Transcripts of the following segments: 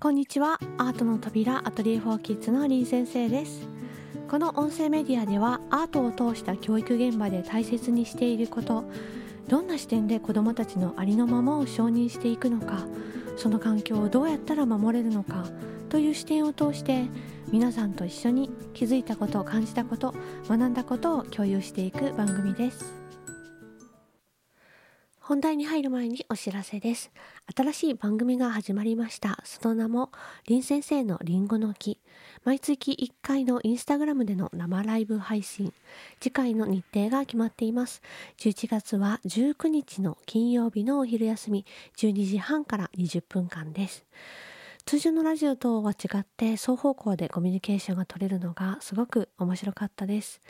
こんにちは。アートの扉アトリエフォーキッズのリン先生です。この音声メディアではアートを通した教育現場で大切にしていることどんな視点で子どもたちのありのままを承認していくのかその環境をどうやったら守れるのかという視点を通して皆さんと一緒に気づいたことを感じたこと学んだことを共有していく番組です。本題に入る前にお知らせです。新しい番組が始まりました。その名も、林先生のりんごの木。毎月1回のインスタグラムでの生ライブ配信。次回の日程が決まっています。11月は19日の金曜日のお昼休み、12時半から20分間です。通常のラジオとは違って双方向でコミュニケーションが取れるのがすごく面白かったです。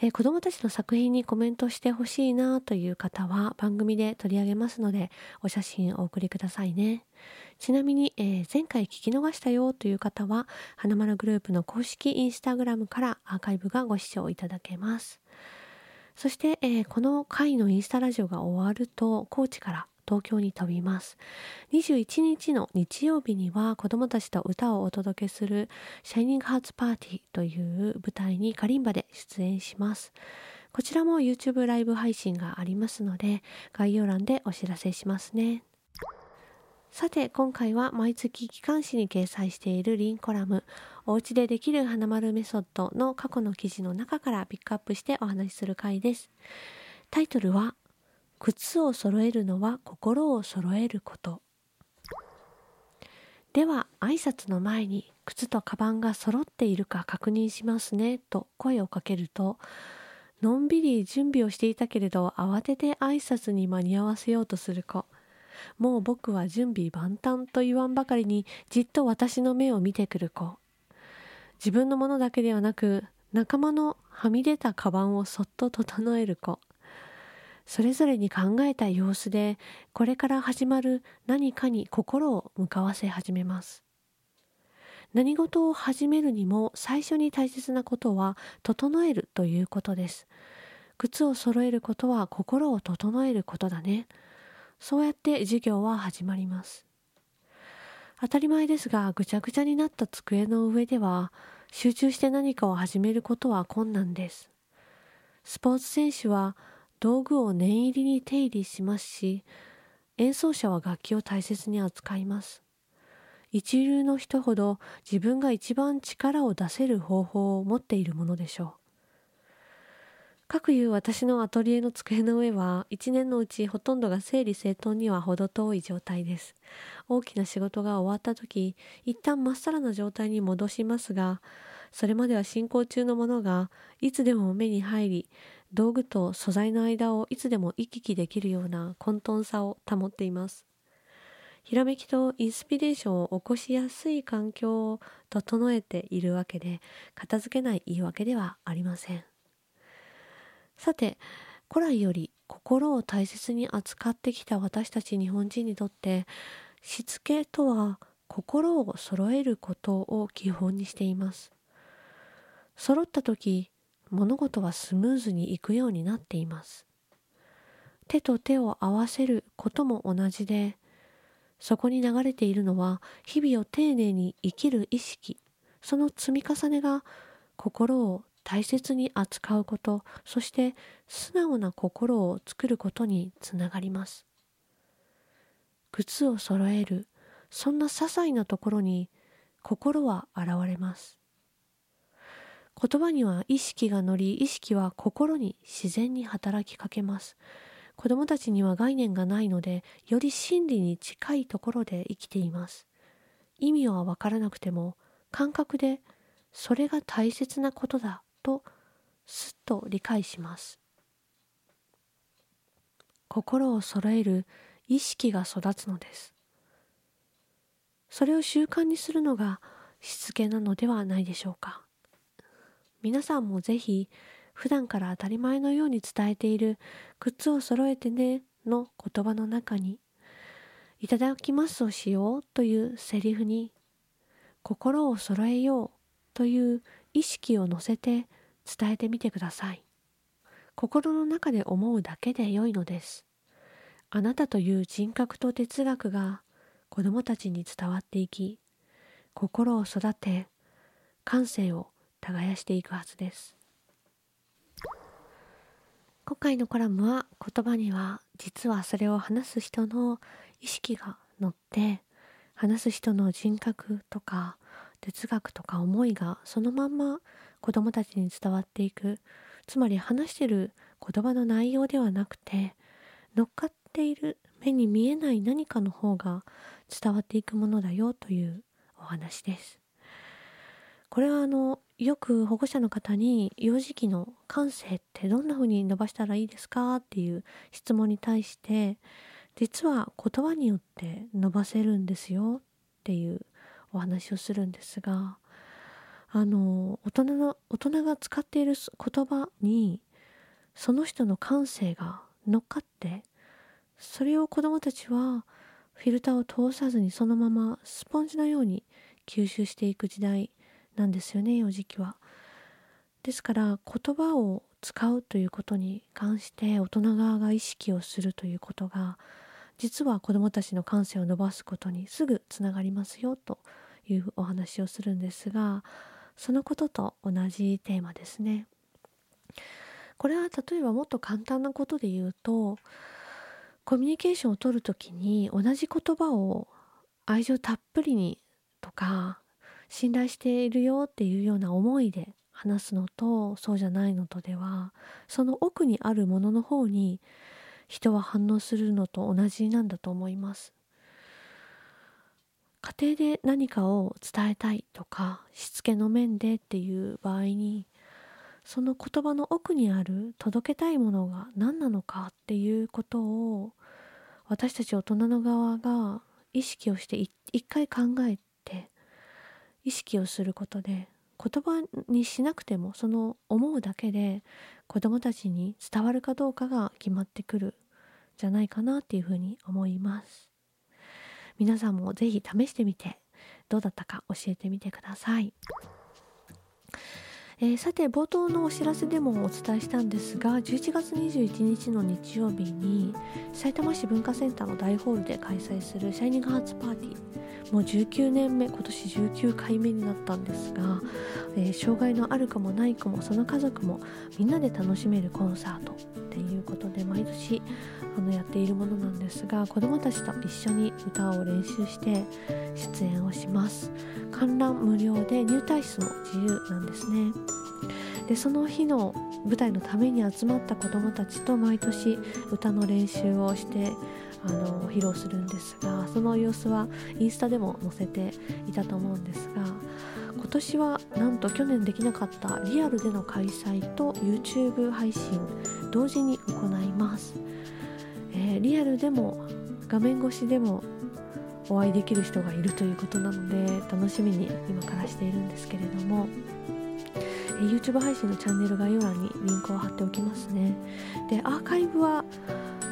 えー、子どもたちの作品にコメントしてほしいなという方は番組で取り上げますのでお写真をお送りくださいね。ちなみに、えー、前回聞き逃したよという方は花丸グループの公式インスタグラムからアーカイブがご視聴いただけます。そして、えー、この回のインスタラジオが終わると高知から東京に飛びます。21日の日曜日には子供たちと歌をお届けするシャイニングハーツパーティーという舞台にカリンバで出演します。こちらも YouTube ライブ配信がありますので概要欄でお知らせしますね。さて今回は毎月機関誌に掲載しているリンコラムおうちでできる花丸メソッドの過去の記事の中からピックアップしてお話しする回です。タイトルは靴を揃えるのは心を揃えること。では挨拶の前に靴とカバンが揃っているか確認しますねと声をかけるとのんびり準備をしていたけれど慌てて挨拶に間に合わせようとする子。もう僕は準備万端と言わんばかりにじっと私の目を見てくる子。自分のものだけではなく仲間のはみ出たカバンをそっと整える子。それぞれに考えた様子でこれから始まる何かに心を向かわせ始めます。何事を始めるにも最初に大切なことは整えるということです。靴を揃えることは心を整えることだね。そうやって授業は始まります。当たり前ですがぐちゃぐちゃになった机の上では集中して何かを始めることは困難です。スポーツ選手は道具を念入りに手入れしますし演奏者は楽器を大切に扱います。一流の人ほど自分が一番力を出せる方法を持っているものでしょう。かくいう私のアトリエの机の上は一年のうちほとんどが整理整頓には程遠い状態です。大きな仕事が終わった時一旦まっさらな状態に戻しますがそれまでは進行中のものがいつでも目に入り道具と素材の間をいつでも行き来できるような混沌さを保っています。ひらめきとインスピレーションを起こしやすい環境を整えているわけで片付けない言い訳ではありません。さて古来より心を大切に扱ってきた私たち日本人にとってしつけとは心を揃えることを基本にしています。揃った時物事はスムーズにいくようになっています。手と手を合わせることも同じでそこに流れているのは日々を丁寧に生きる意識。その積み重ねが心を大切に扱うことそして素直な心を作ることにつながります。靴を揃えるそんな些細なところに心は現れます。言葉には意識が乗り意識は心に自然に働きかけます。子供たちには概念がないのでより真理に近いところで生きています。意味は分からなくても感覚でそれが大切なことだとすっと理解します。心を揃える意識が育つのです。それを習慣にするのがしつけなのではないでしょうか。皆さんもぜひ普段から当たり前のように伝えている靴を揃えてねの言葉の中にいただきますをしようというセリフに心を揃えようという意識を乗せて伝えてみてください。心の中で思うだけで良いのです。あなたという人格と哲学が子どもたちに伝わっていき心を育て感性を耕していくはずです今回のコラムは言葉には実はそれを話す人の意識が乗って話す人の人格とか哲学とか思いがそのまんま子どもたちに伝わっていくつまり話してる言葉の内容ではなくて乗っかっている目に見えない何かの方が伝わっていくものだよというお話です。これはあのよく保護者の方に幼児期の感性ってどんな風に伸ばしたらいいですかっていう質問に対して実は言葉によって伸ばせるんですよ。っていうお話をするんですがあの大人の大人が使っている言葉にその人の感性が乗っかってそれを子どもたちはフィルターを通さずにそのままスポンジのように吸収していく時代なんですよね幼児期は。ですから言葉を使うということに関して大人側が意識をするということが実は子どもたちの感性を伸ばすことにすぐつながりますよというお話をするんですがそのことと同じテーマですね。これは例えばもっと簡単なことで言うとコミュニケーションをとる時に同じ言葉を愛情たっぷりにとか信頼しているよっていうような思いで話すのとそうじゃないのとではその奥にあるものの方に人は反応するのと同じなんだと思います。家庭で何かを伝えたいとかしつけの面でっていう場合にその言葉の奥にある届けたいものが何なのかっていうことを私たち大人の側が意識をして一回考えて意識をすることで言葉にしなくてもその思うだけで子どもたちに伝わるかどうかが決まってくるじゃないかなっていうふうに思います。皆さんも是非試してみてどうだったか教えてみてください。えー、さて冒頭のお知らせでもお伝えしたんですが11月21日の日曜日にさいたま市文化センターの大ホールで開催するシャイニングハーツパーティーもう19年目今年19回目になったんですが、えー、障害のある子もない子もその家族もみんなで楽しめるコンサートっていうことで毎年あのやっているものなんですが子どもたちと一緒に歌を練習して出演をします。観覧無料で入退室も自由なんですね。でその日の舞台のために集まった子どもたちと毎年歌の練習をしてあの披露するんですがその様子はインスタでも載せていたと思うんですが今年はなんと去年できなかったリアルでの開催と YouTube 配信同時に行います、えー、リアルでも画面越しでもお会いできる人がいるということなので楽しみに今からしているんですけれども、え、YouTube 配信のチャンネル概要欄にリンクを貼っておきますね。でアーカイブは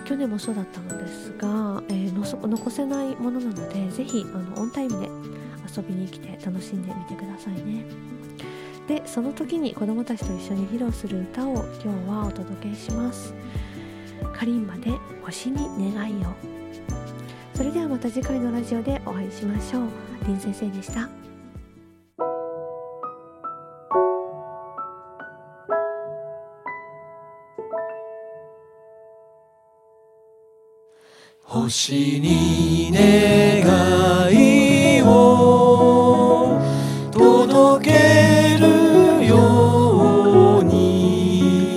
去年もそうだったのですが、えー、残せないものなのでぜひあのオンタイムで遊びに来て楽しんでみてくださいね。でその時に子どもたちと一緒に披露する歌を今日はお届けします。カリンバで星に願いを。それではまた次回のラジオでお会いしましょう。林先生でした。星に願いを届けるように。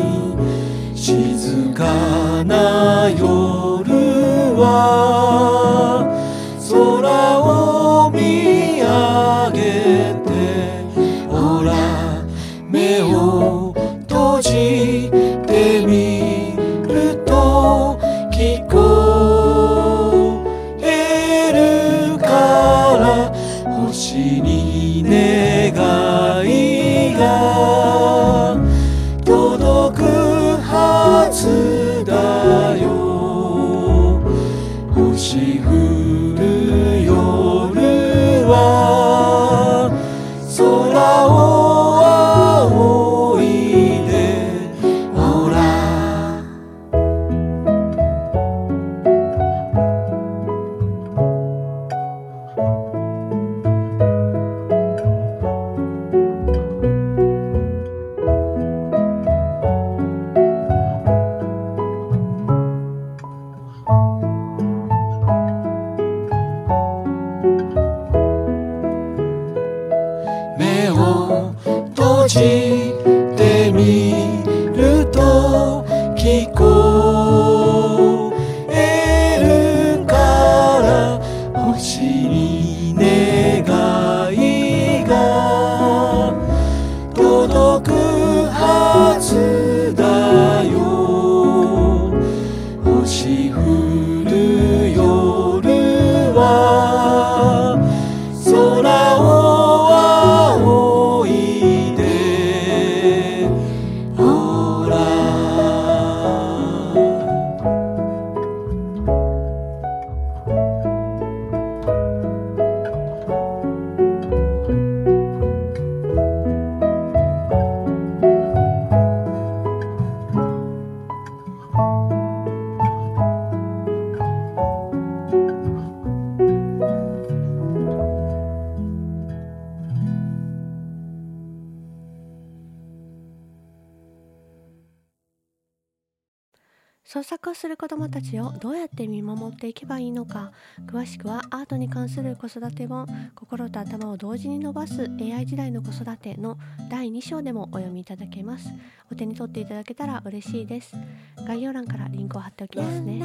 静かな夜はにね。我多情。創作をする子どもたちをどうやって見守っていけばいいのか詳しくはアートに関する子育て本「心と頭を同時に伸ばす AI 時代の子育て」の第2章でもお読みいただけます。お手に取っていただけたら嬉しいです。概要欄からリンクを貼っておきますね。